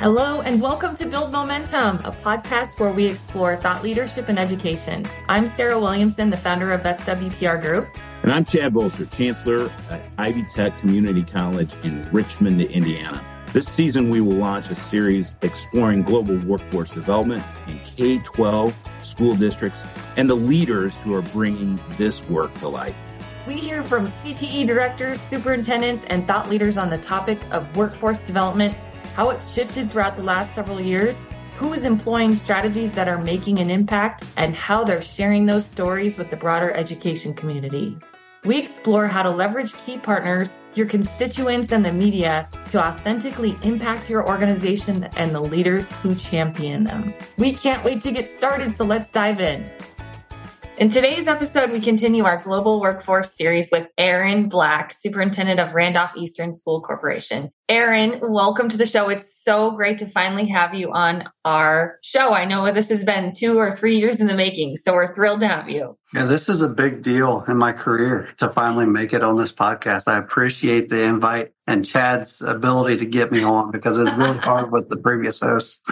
Hello, and welcome to Build Momentum, a podcast where we explore thought leadership and education. I'm Sarah Williamson, the founder of SWPR Group. And I'm Chad Bolser, Chancellor at Ivy Tech Community College in Richmond, Indiana. This season, we will launch a series exploring global workforce development in K 12 school districts and the leaders who are bringing this work to life. We hear from CTE directors, superintendents, and thought leaders on the topic of workforce development how it's shifted throughout the last several years, who is employing strategies that are making an impact, and how they're sharing those stories with the broader education community. We explore how to leverage key partners, your constituents, and the media to authentically impact your organization and the leaders who champion them. We can't wait to get started, so let's dive in. In today's episode, we continue our global workforce series with Aaron Black, Superintendent of Randolph Eastern School Corporation. Aaron, welcome to the show. It's so great to finally have you on our show. I know this has been two or three years in the making, so we're thrilled to have you. Yeah, this is a big deal in my career to finally make it on this podcast. I appreciate the invite and Chad's ability to get me on because it's really hard with the previous host.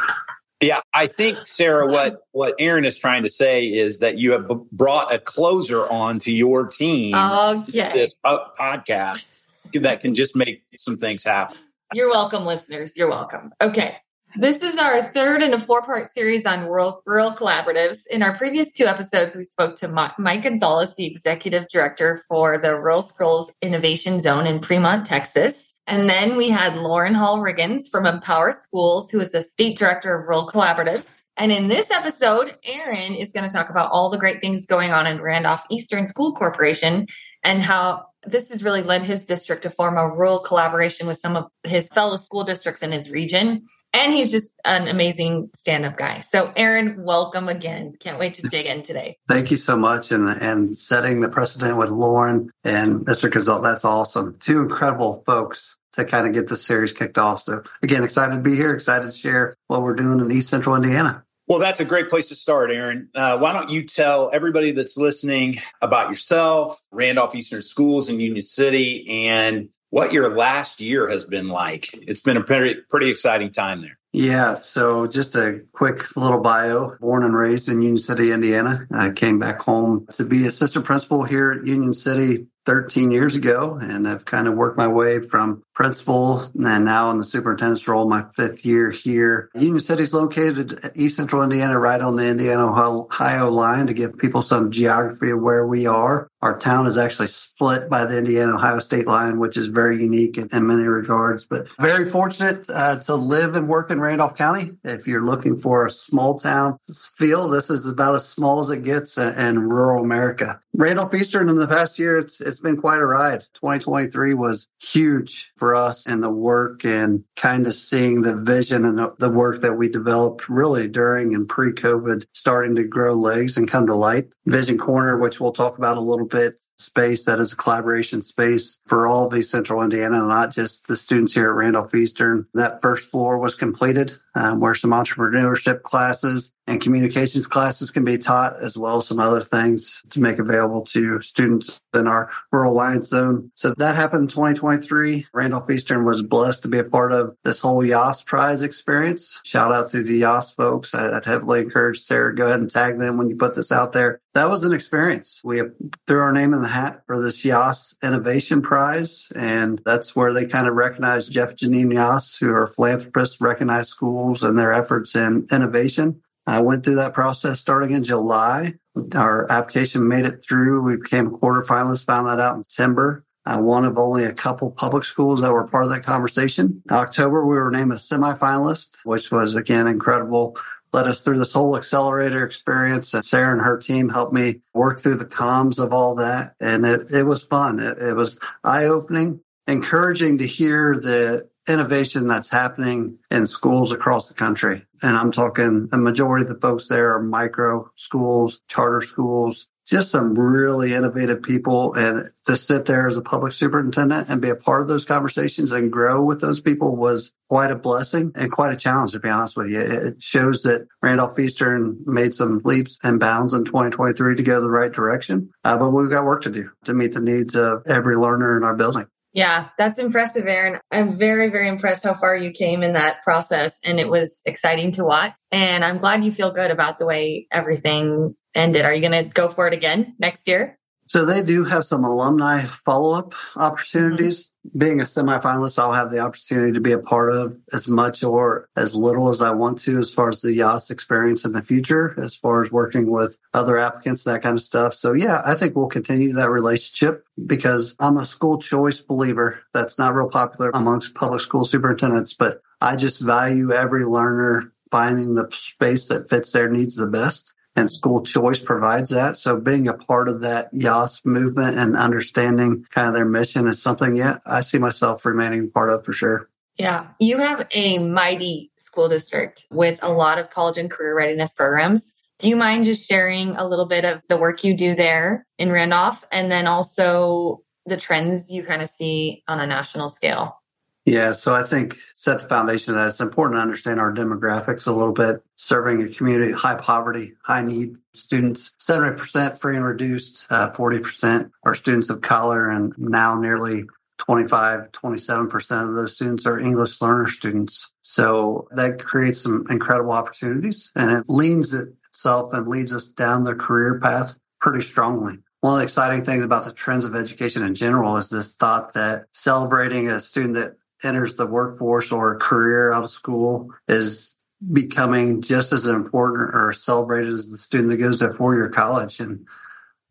Yeah, I think Sarah, what what Aaron is trying to say is that you have brought a closer on to your team. Okay. This podcast that can just make some things happen. You're welcome, listeners. You're welcome. Okay. This is our third in a four part series on rural, rural collaboratives. In our previous two episodes, we spoke to Mike Gonzalez, the executive director for the Rural Schools Innovation Zone in Fremont, Texas. And then we had Lauren Hall Riggins from Empower Schools, who is the state director of Rural Collaboratives. And in this episode, Aaron is going to talk about all the great things going on in Randolph Eastern School Corporation and how this has really led his district to form a rural collaboration with some of his fellow school districts in his region. And he's just an amazing stand up guy. So, Aaron, welcome again. Can't wait to dig in today. Thank you so much. And, and setting the precedent with Lauren and Mr. Cazal, that's awesome. Two incredible folks to kind of get the series kicked off. So again, excited to be here, excited to share what we're doing in East Central Indiana. Well, that's a great place to start, Aaron. Uh, why don't you tell everybody that's listening about yourself, Randolph Eastern Schools in Union City, and what your last year has been like? It's been a pretty, pretty exciting time there. Yeah, so just a quick little bio. Born and raised in Union City, Indiana. I came back home to be assistant principal here at Union City 13 years ago, and I've kind of worked my way from principal and now in the superintendent's role, my fifth year here. Union City is located east central Indiana, right on the Indiana Ohio line to give people some geography of where we are. Our town is actually split by the Indiana Ohio state line, which is very unique in, in many regards, but very fortunate uh, to live and work in Randolph County. If you're looking for a small town feel, this is about as small as it gets in, rural America. Randolph Eastern in the past year, it's, it's been quite a ride. 2023 was huge for us and the work and kind of seeing the vision and the work that we developed really during and pre COVID starting to grow legs and come to light. Vision Corner, which we'll talk about a little bit, space that is a collaboration space for all of East Central Indiana, not just the students here at Randolph Eastern. That first floor was completed um, where some entrepreneurship classes and communications classes can be taught, as well as some other things to make available to students in our rural alliance zone. So that happened in 2023. Randolph Eastern was blessed to be a part of this whole Yass prize experience. Shout out to the Yass folks. I'd heavily encourage Sarah, go ahead and tag them when you put this out there. That was an experience. We threw our name in the hat for this Yass Innovation Prize, and that's where they kind of recognized Jeff Janine Yass, who are philanthropists, recognized schools and their efforts in innovation. I went through that process starting in July. Our application made it through. We became a quarter finalist, found that out in December. Uh, one of only a couple public schools that were part of that conversation. October, we were named a semifinalist, which was again incredible. Led us through this whole accelerator experience. And Sarah and her team helped me work through the comms of all that. And it, it was fun. It, it was eye opening, encouraging to hear the innovation that's happening in schools across the country. And I'm talking a majority of the folks there are micro schools, charter schools, just some really innovative people. And to sit there as a public superintendent and be a part of those conversations and grow with those people was quite a blessing and quite a challenge, to be honest with you. It shows that Randolph Eastern made some leaps and bounds in 2023 to go the right direction. Uh, but we've got work to do to meet the needs of every learner in our building. Yeah, that's impressive, Aaron. I'm very, very impressed how far you came in that process. And it was exciting to watch. And I'm glad you feel good about the way everything ended. Are you going to go for it again next year? So they do have some alumni follow up opportunities. Mm-hmm. Being a semifinalist, I'll have the opportunity to be a part of as much or as little as I want to as far as the Yass experience in the future, as far as working with other applicants, that kind of stuff. So yeah, I think we'll continue that relationship because I'm a school choice believer. That's not real popular amongst public school superintendents, but I just value every learner finding the space that fits their needs the best and school choice provides that. So being a part of that Yass movement and understanding kind of their mission is something, yeah, I see myself remaining part of for sure. Yeah. You have a mighty school district with a lot of college and career readiness programs. Do you mind just sharing a little bit of the work you do there in Randolph and then also the trends you kind of see on a national scale? Yeah, so I think set the foundation that it's important to understand our demographics a little bit. Serving a community high poverty, high need students, 70% free and reduced, uh, 40% are students of color, and now nearly 25, 27% of those students are English learner students. So that creates some incredible opportunities and it leans itself and leads us down the career path pretty strongly. One of the exciting things about the trends of education in general is this thought that celebrating a student that enters the workforce or a career out of school is becoming just as important or celebrated as the student that goes to a four year college. And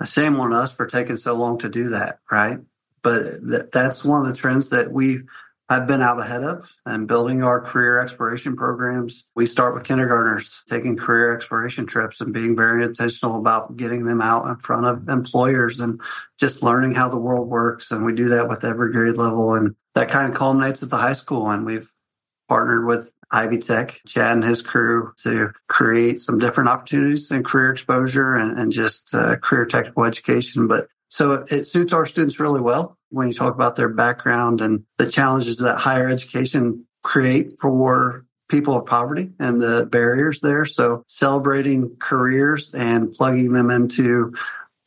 shame on us for taking so long to do that, right? But th- that's one of the trends that we have been out ahead of and building our career exploration programs. We start with kindergartners taking career exploration trips and being very intentional about getting them out in front of employers and just learning how the world works. And we do that with every grade level. And that kind of culminates at the high school. And we've partnered with Ivy Tech, Chad and his crew to create some different opportunities and career exposure and, and just uh, career technical education. But so it, it suits our students really well when you talk about their background and the challenges that higher education create for people of poverty and the barriers there. So celebrating careers and plugging them into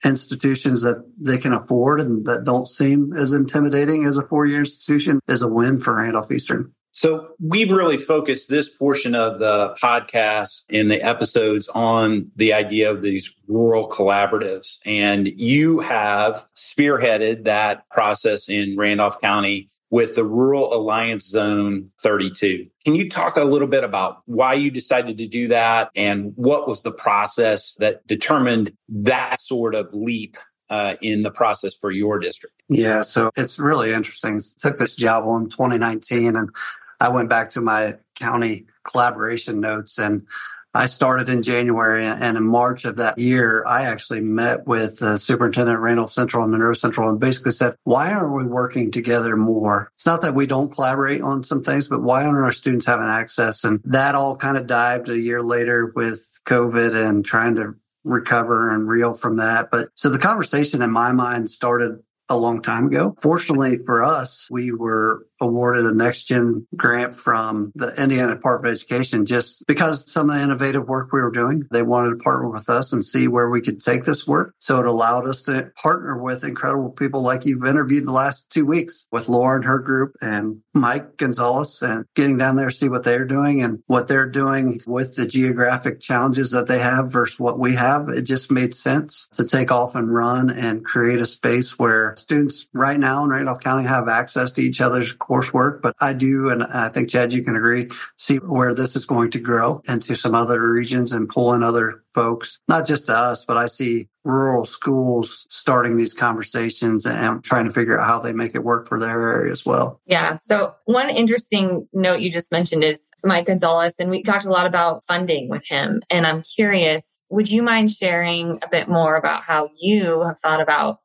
institutions that they can afford and that don't seem as intimidating as a four year institution is a win for Randolph Eastern. So we've really focused this portion of the podcast in the episodes on the idea of these rural collaboratives. And you have spearheaded that process in Randolph County with the Rural Alliance Zone 32. Can you talk a little bit about why you decided to do that and what was the process that determined that sort of leap uh, in the process for your district? Yeah, so it's really interesting. I took this job on 2019 and I went back to my county collaboration notes and I started in January and in March of that year, I actually met with the superintendent Randolph Central and Monroe Central and basically said, why aren't we working together more? It's not that we don't collaborate on some things, but why aren't our students having access? And that all kind of dived a year later with COVID and trying to recover and reel from that. But so the conversation in my mind started a long time ago. Fortunately for us, we were awarded a next gen grant from the Indiana Department of Education just because some of the innovative work we were doing. They wanted to partner with us and see where we could take this work. So it allowed us to partner with incredible people like you've interviewed the last two weeks with Lauren, her group and Mike Gonzalez and getting down there, see what they're doing and what they're doing with the geographic challenges that they have versus what we have. It just made sense to take off and run and create a space where students right now in Randolph County have access to each other's coursework, but I do, and I think Chad, you can agree, see where this is going to grow into some other regions and pull in other folks, not just to us, but I see rural schools starting these conversations and trying to figure out how they make it work for their area as well. Yeah. So one interesting note you just mentioned is Mike Gonzalez, and we talked a lot about funding with him. And I'm curious, would you mind sharing a bit more about how you have thought about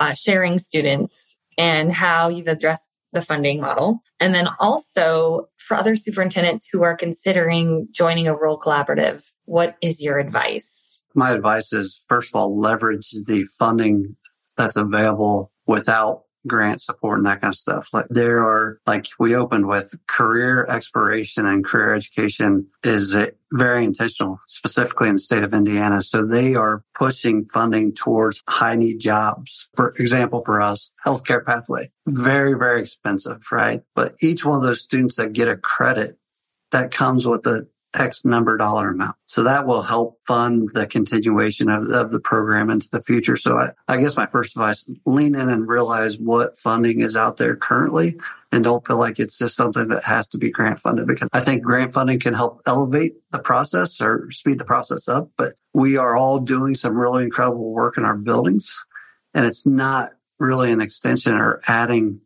uh, sharing students and how you've addressed the funding model. And then also for other superintendents who are considering joining a rural collaborative, what is your advice? My advice is first of all, leverage the funding that's available without grant support and that kind of stuff. Like there are, like we opened with career exploration and career education is very intentional, specifically in the state of Indiana. So they are pushing funding towards high need jobs. For example, for us, healthcare pathway, very, very expensive, right? But each one of those students that get a credit that comes with a X number dollar amount. So that will help fund the continuation of, of the program into the future. So I, I guess my first advice, lean in and realize what funding is out there currently and don't feel like it's just something that has to be grant funded because I think grant funding can help elevate the process or speed the process up. But we are all doing some really incredible work in our buildings and it's not really an extension or adding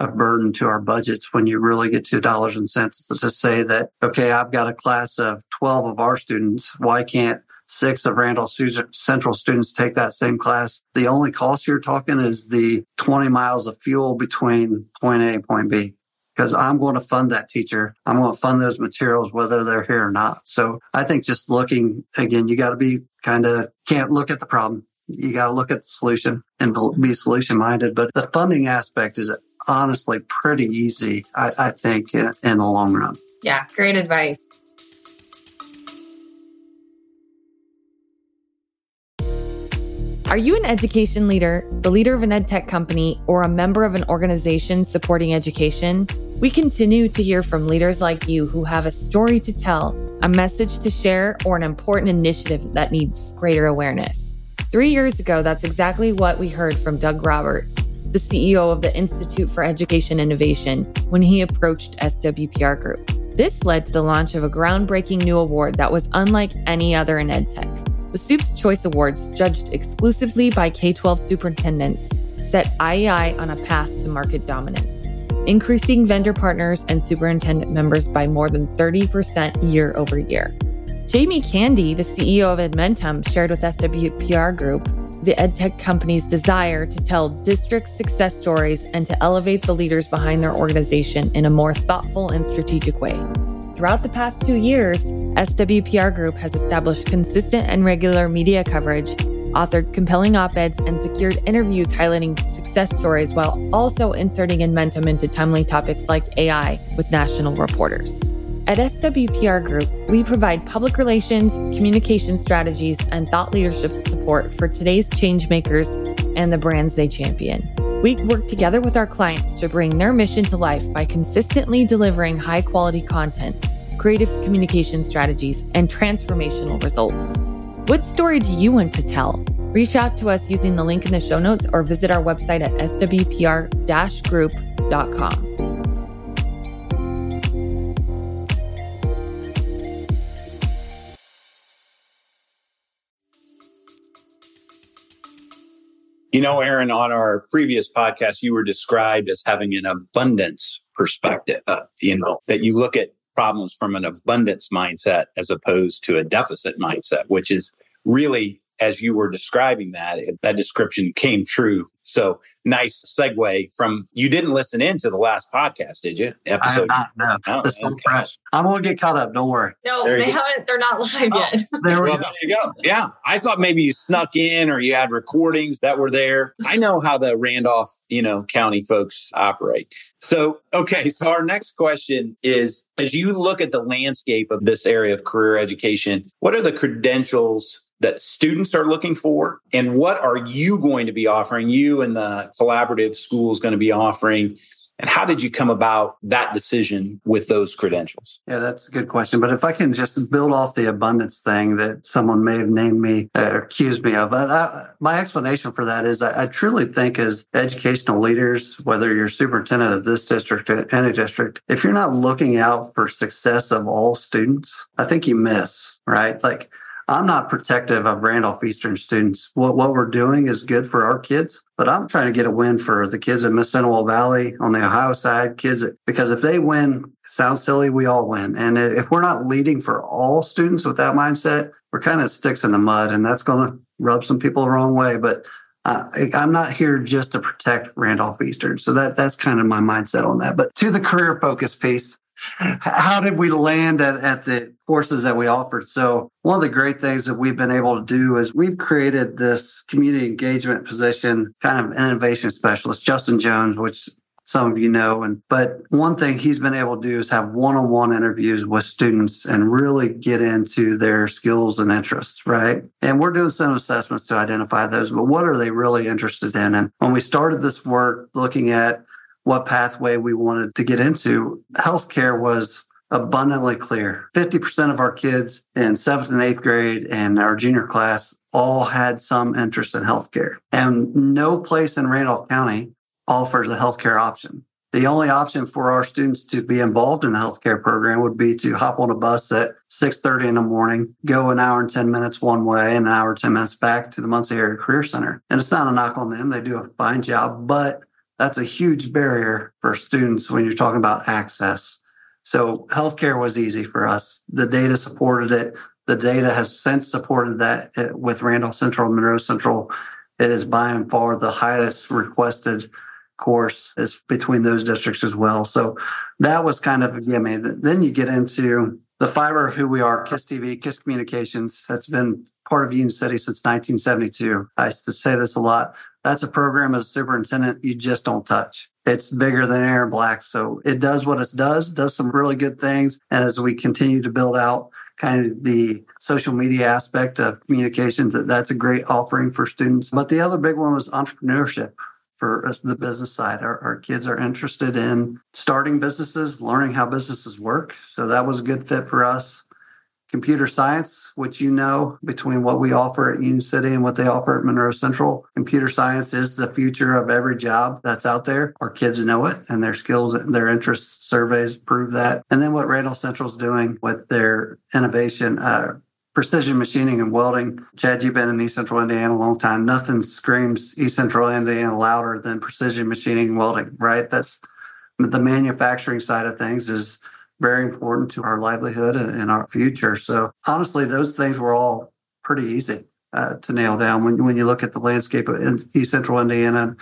a burden to our budgets when you really get to dollars and cents to say that, okay, I've got a class of 12 of our students. Why can't six of Randall Central students take that same class? The only cost you're talking is the 20 miles of fuel between point A and point B. Because I'm going to fund that teacher. I'm going to fund those materials, whether they're here or not. So I think just looking again, you got to be kind of can't look at the problem. You got to look at the solution and be solution minded. But the funding aspect is honestly pretty easy, I, I think, in, in the long run. Yeah, great advice. Are you an education leader, the leader of an ed tech company, or a member of an organization supporting education? We continue to hear from leaders like you who have a story to tell, a message to share, or an important initiative that needs greater awareness. Three years ago, that's exactly what we heard from Doug Roberts, the CEO of the Institute for Education Innovation, when he approached SWPR Group. This led to the launch of a groundbreaking new award that was unlike any other in EdTech. The Supes' Choice Awards, judged exclusively by K 12 superintendents, set IEI on a path to market dominance, increasing vendor partners and superintendent members by more than 30% year over year. Jamie Candee, the CEO of Edmentum, shared with SWPR Group the EdTech company's desire to tell district success stories and to elevate the leaders behind their organization in a more thoughtful and strategic way. Throughout the past two years, SWPR Group has established consistent and regular media coverage, authored compelling op eds, and secured interviews highlighting success stories while also inserting Edmentum into timely topics like AI with national reporters. At SWPR Group, we provide public relations, communication strategies, and thought leadership support for today's changemakers and the brands they champion. We work together with our clients to bring their mission to life by consistently delivering high quality content, creative communication strategies, and transformational results. What story do you want to tell? Reach out to us using the link in the show notes or visit our website at swpr You know, Aaron, on our previous podcast, you were described as having an abundance perspective, uh, you know, that you look at problems from an abundance mindset as opposed to a deficit mindset, which is really, as you were describing that, that description came true so nice segue from you didn't listen into the last podcast, did you? Episode. I not, no. Oh, this okay. fresh. I'm gonna get caught up. Don't worry. No, there they haven't. They're not live oh, yet. there, well, there you go. Yeah, I thought maybe you snuck in or you had recordings that were there. I know how the Randolph, you know, County folks operate. So, okay. So our next question is: as you look at the landscape of this area of career education, what are the credentials that students are looking for and what are you going to be offering you and the collaborative school is going to be offering and how did you come about that decision with those credentials? Yeah, that's a good question. But if I can just build off the abundance thing that someone may have named me or uh, accused me of, uh, my explanation for that is I, I, truly think as educational leaders, whether you're superintendent of this district or any district, if you're not looking out for success of all students, I think you miss, right? Like, I'm not protective of Randolph Eastern students. What, what we're doing is good for our kids, but I'm trying to get a win for the kids in Mississinawa Valley on the Ohio side, kids, because if they win, sounds silly, we all win. And if we're not leading for all students with that mindset, we're kind of sticks in the mud and that's going to rub some people the wrong way. But uh, I'm not here just to protect Randolph Eastern. So that that's kind of my mindset on that. But to the career focus piece, how did we land at, at the courses that we offered? So one of the great things that we've been able to do is we've created this community engagement position, kind of innovation specialist, Justin Jones, which some of you know. And but one thing he's been able to do is have one-on-one interviews with students and really get into their skills and interests, right? And we're doing some assessments to identify those, but what are they really interested in? And when we started this work looking at what pathway we wanted to get into, healthcare was abundantly clear. 50% of our kids in seventh and eighth grade and our junior class all had some interest in healthcare. And no place in Randolph County offers a healthcare option. The only option for our students to be involved in a healthcare program would be to hop on a bus at 6.30 in the morning, go an hour and 10 minutes one way and an hour and 10 minutes back to the Muncie Area Career Center. And it's not a knock on them. They do a fine job, but that's a huge barrier for students when you're talking about access. So healthcare was easy for us. The data supported it. The data has since supported that uh, with Randolph Central, Monroe Central. It is by and far the highest requested course is between those districts as well. So that was kind of a gimme. Then you get into the fiber of who we are, KISS TV, KISS Communications. That's been part of Union City since 1972. I used to say this a lot. That's a program as a superintendent you just don't touch. It's bigger than Aaron Black. So it does what it does, does some really good things. And as we continue to build out kind of the social media aspect of communications, that that's a great offering for students. But the other big one was entrepreneurship for the business side. Our, our, kids are interested in starting businesses, learning how businesses work. So that was a good fit for us computer science, which you know between what we offer at Union City and what they offer at Monroe Central. Computer science is the future of every job that's out there. Our kids know it and their skills and their interest surveys prove that. And then what Randolph Central is doing with their innovation, uh, precision machining and welding. Chad, you've been in East Central Indiana a long time. Nothing screams East Central Indiana louder than precision machining and welding, right? That's the manufacturing side of things is very important to our livelihood and our future. So honestly, those things were all pretty easy uh, to nail down when, when you look at the landscape of East Central Indiana,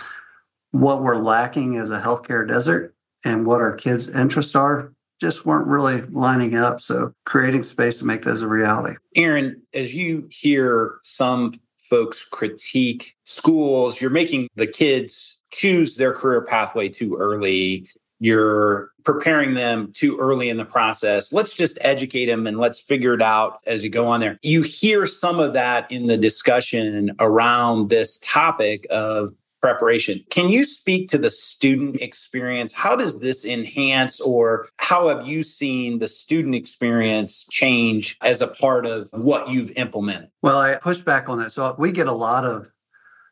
what we're lacking is a healthcare desert and what our kids' interests are just weren't really lining up. So creating space to make those a reality. Aaron, as you hear some folks critique schools, you're making the kids choose their career pathway too early you're preparing them too early in the process. Let's just educate them and let's figure it out as you go on there. You hear some of that in the discussion around this topic of preparation. Can you speak to the student experience? How does this enhance or how have you seen the student experience change as a part of what you've implemented? Well, I push back on that. So we get a lot of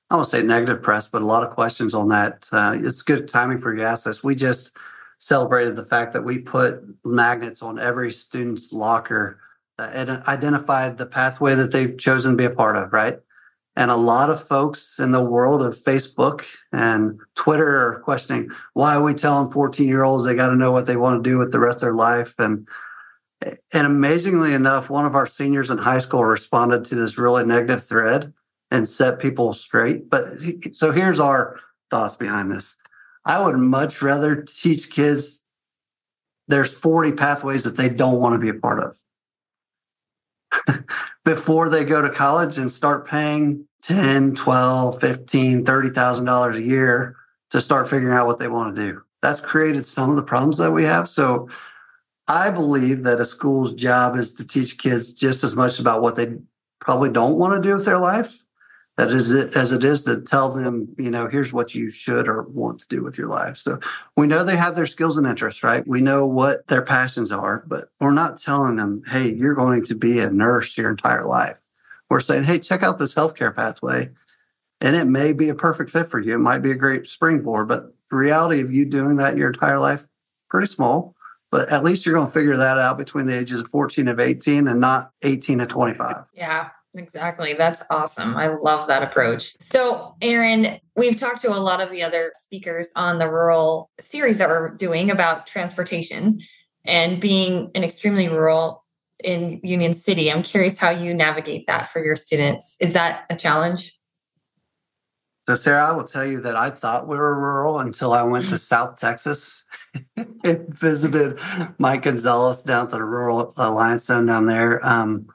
I won't say negative press, but a lot of questions on that. Uh, it's good timing for you ask this. We just celebrated the fact that we put magnets on every student's locker that identified the pathway that they've chosen to be a part of, right? And a lot of folks in the world of Facebook and Twitter are questioning why are we telling 14 year olds they got to know what they want to do with the rest of their life? And and amazingly enough, one of our seniors in high school responded to this really negative thread and set people straight. But so here's our thoughts behind this. I would much rather teach kids there's 40 pathways that they don't want to be a part of before they go to college and start paying 10, 12, 15, 30,000 dollars a year to start figuring out what they want to do. That's created some of the problems that we have. So I believe that a school's job is to teach kids just as much about what they probably don't want to do with their life that is as it is to tell them, you know, here's what you should or want to do with your life. So we know they have their skills and interests, right? We know what their passions are, but we're not telling them, hey, you're going to be a nurse your entire life. We're saying, hey, check out this healthcare pathway. And it may be a perfect fit for you. It might be a great springboard, but the reality of you doing that your entire life, pretty small. But at least you're going to figure that out between the ages of 14 and 18 and not 18 to 25. Yeah. Exactly. That's awesome. I love that approach. So, Aaron, we've talked to a lot of the other speakers on the rural series that we're doing about transportation and being an extremely rural in Union City. I'm curious how you navigate that for your students. Is that a challenge? So, Sarah, I will tell you that I thought we were rural until I went to South Texas and visited Mike Gonzalez down to the Rural Alliance Zone down there. Um,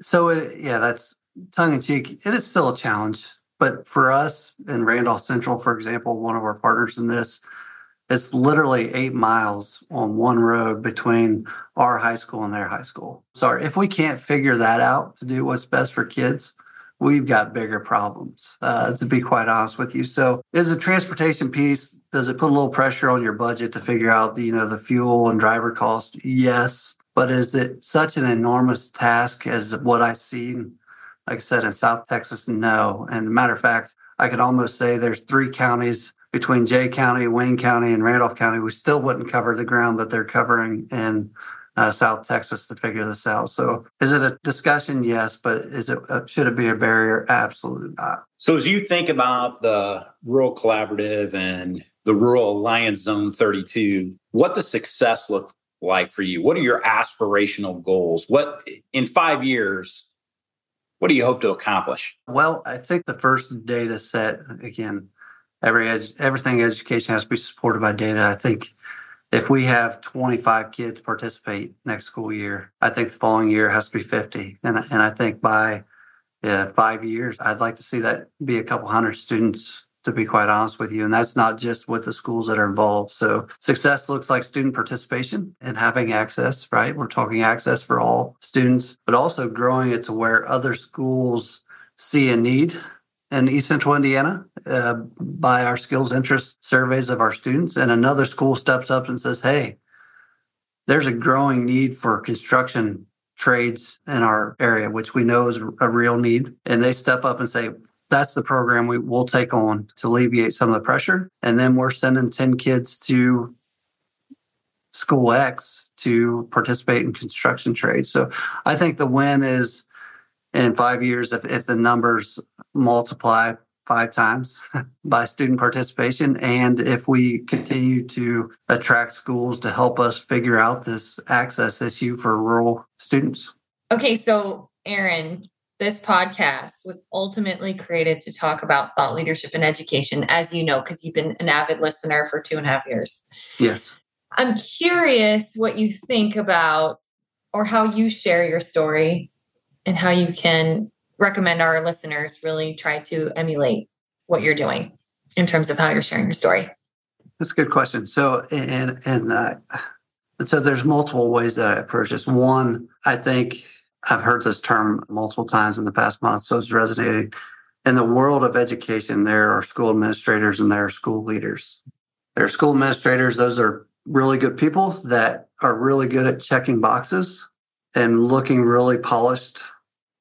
so it, yeah, that's tongue in cheek. It is still a challenge, but for us in Randolph Central, for example, one of our partners in this, It's literally eight miles on one road between our high school and their high school. Sorry, if we can't figure that out to do what's best for kids, we've got bigger problems, uh, to be quite honest with you. So, is the transportation piece, does it put a little pressure on your budget to figure out the, you know, the fuel and driver cost? Yes. But is it such an enormous task as what I've seen? Like I said, in South Texas, no. And matter of fact, I could almost say there's three counties between Jay County, Wayne County, and Randolph County. We still wouldn't cover the ground that they're covering in uh, South Texas to figure this out. So, is it a discussion? Yes, but is it uh, should it be a barrier? Absolutely not. So, as you think about the rural collaborative and the rural alliance zone 32, what does success look like for you? What are your aspirational goals? What in five years? What do you hope to accomplish? Well, I think the first data set again, every everything education has to be supported by data. I think if we have 25 kids participate next school year, I think the following year has to be 50. And, and I think by yeah, five years, I'd like to see that be a couple hundred students, to be quite honest with you. And that's not just with the schools that are involved. So success looks like student participation and having access, right? We're talking access for all students, but also growing it to where other schools see a need in East Central Indiana uh, by our skills interest surveys of our students. And another school steps up and says, hey, there's a growing need for construction trades in our area, which we know is a real need. And they step up and say, that's the program we will take on to alleviate some of the pressure. And then we're sending 10 kids to school X to participate in construction trades. So I think the win is in five years, if, if the numbers multiply five times by student participation. And if we continue to attract schools to help us figure out this access issue for rural students. Okay, so Aaron, this podcast was ultimately created to talk about thought leadership and education, as you know, because you've been an avid listener for two and a half years. Yes. I'm curious what you think about or how you share your story and how you can recommend our listeners really try to emulate what you're doing in terms of how you're sharing your story? That's a good question. So, and and uh, so there's multiple ways that I approach this. One, I think I've heard this term multiple times in the past month, so it's resonating. In the world of education, there are school administrators and there are school leaders. There are school administrators; those are really good people that are really good at checking boxes and looking really polished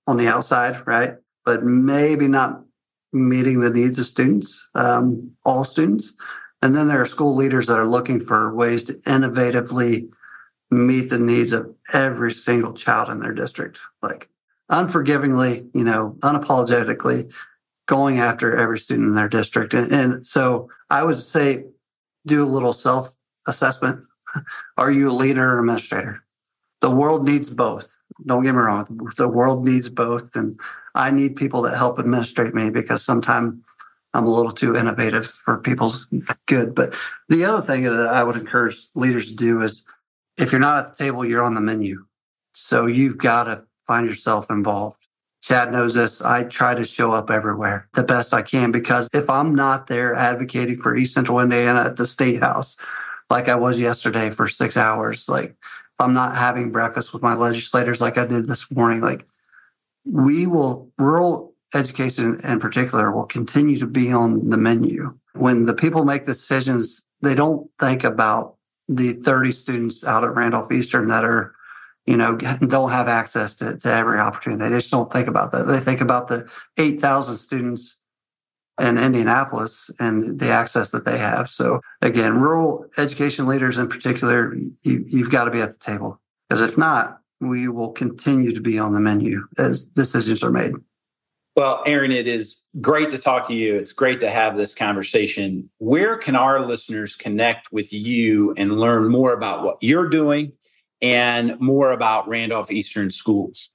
on the outside, right? But maybe not meeting the needs of students, um, all students. And then there are school leaders that are looking for ways to innovatively meet the needs of every single child in their district, like unforgivingly, you know, unapologetically going after every student in their district. And, and so I would say do a little self assessment. Are you a leader or administrator? The world needs both don't get me wrong. The world needs both. And I need people that help administrate me because sometimes I'm a little too innovative for people's good. But the other thing that I would encourage leaders to do is if you're not at the table, you're on the menu. So you've got to find yourself involved. Chad knows this. I try to show up everywhere the best I can because if I'm not there advocating for East Central Indiana at the state house, like I was yesterday for six hours, like I'm not having breakfast with my legislators like I did this morning, like we will, rural education in particular, will continue to be on the menu. When the people make decisions, they don't think about the 30 students out at Randolph Eastern that are, you know, don't have access to, to every opportunity. They just don't think about that. They think about the 8,000 students in Indianapolis and the access that they have. So again, rural education leaders in particular, you, you've got to be at the table because if not, we will continue to be on the menu as decisions are made. Well, Aaron, it is great to talk to you. It's great to have this conversation. Where can our listeners connect with you and learn more about what you're doing and more about Randolph Eastern Schools?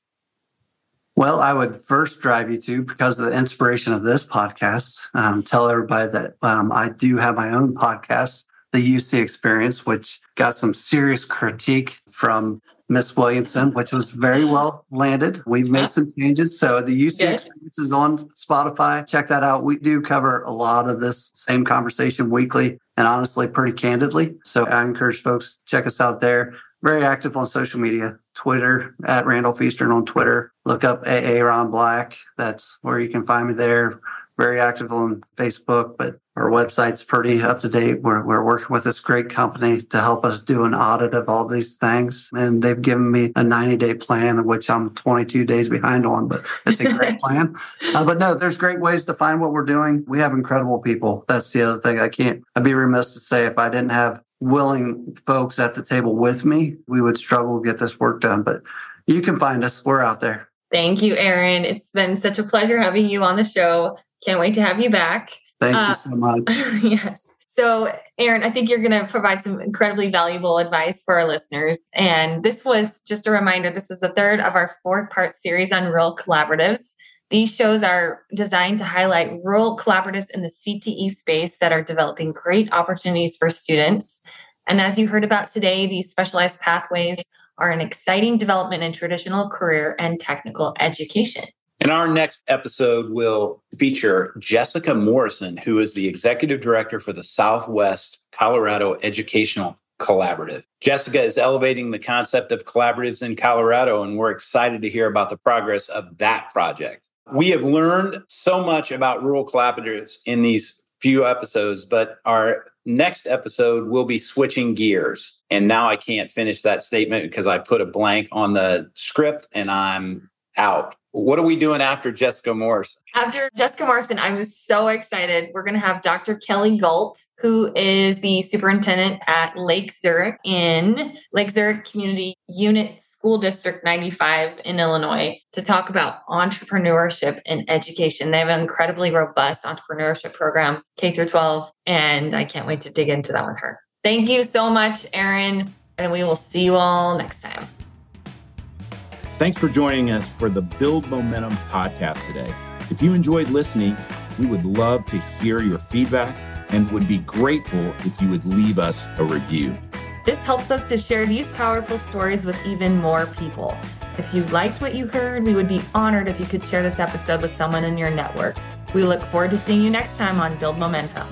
Well, I would first drive you to, because of the inspiration of this podcast, um, tell everybody that um, I do have my own podcast, The UC Experience, which got some serious critique from Miss Williamson, which was very well landed. We've made some changes. So the UC Good. experience is on Spotify. Check that out. We do cover a lot of this same conversation weekly and honestly pretty candidly. So I encourage folks check us out there. Very active on social media, Twitter at Randolph Eastern on Twitter. Look up AA Ron Black. That's where you can find me there very active on Facebook, but our website's pretty up to date. We're, we're working with this great company to help us do an audit of all these things. And they've given me a 90 day plan, which I'm 22 days behind on, but it's a great plan. Uh, but no, there's great ways to find what we're doing. We have incredible people. That's the other thing. I can't, I'd be remiss to say if I didn't have willing folks at the table with me, we would struggle to get this work done. But you can find us. We're out there. Thank you, Aaron. It's been such a pleasure having you on the show. Can't wait to have you back. Thank uh, you so much. yes. So, Aaron, I think you're going to provide some incredibly valuable advice for our listeners. And this was just a reminder this is the third of our four part series on rural collaboratives. These shows are designed to highlight rural collaboratives in the CTE space that are developing great opportunities for students. And as you heard about today, these specialized pathways are an exciting development in traditional career and technical education. And our next episode will feature Jessica Morrison, who is the executive director for the Southwest Colorado Educational Collaborative. Jessica is elevating the concept of collaboratives in Colorado, and we're excited to hear about the progress of that project. We have learned so much about rural collaboratives in these few episodes, but our next episode will be switching gears. And now I can't finish that statement because I put a blank on the script and I'm out. What are we doing after Jessica Morrison? After Jessica Morrison, I'm so excited. We're going to have Dr. Kelly Galt, who is the superintendent at Lake Zurich in Lake Zurich Community Unit School District 95 in Illinois, to talk about entrepreneurship and education. They have an incredibly robust entrepreneurship program, K through 12, and I can't wait to dig into that with her. Thank you so much, Aaron, and we will see you all next time. Thanks for joining us for the Build Momentum podcast today. If you enjoyed listening, we would love to hear your feedback and would be grateful if you would leave us a review. This helps us to share these powerful stories with even more people. If you liked what you heard, we would be honored if you could share this episode with someone in your network. We look forward to seeing you next time on Build Momentum.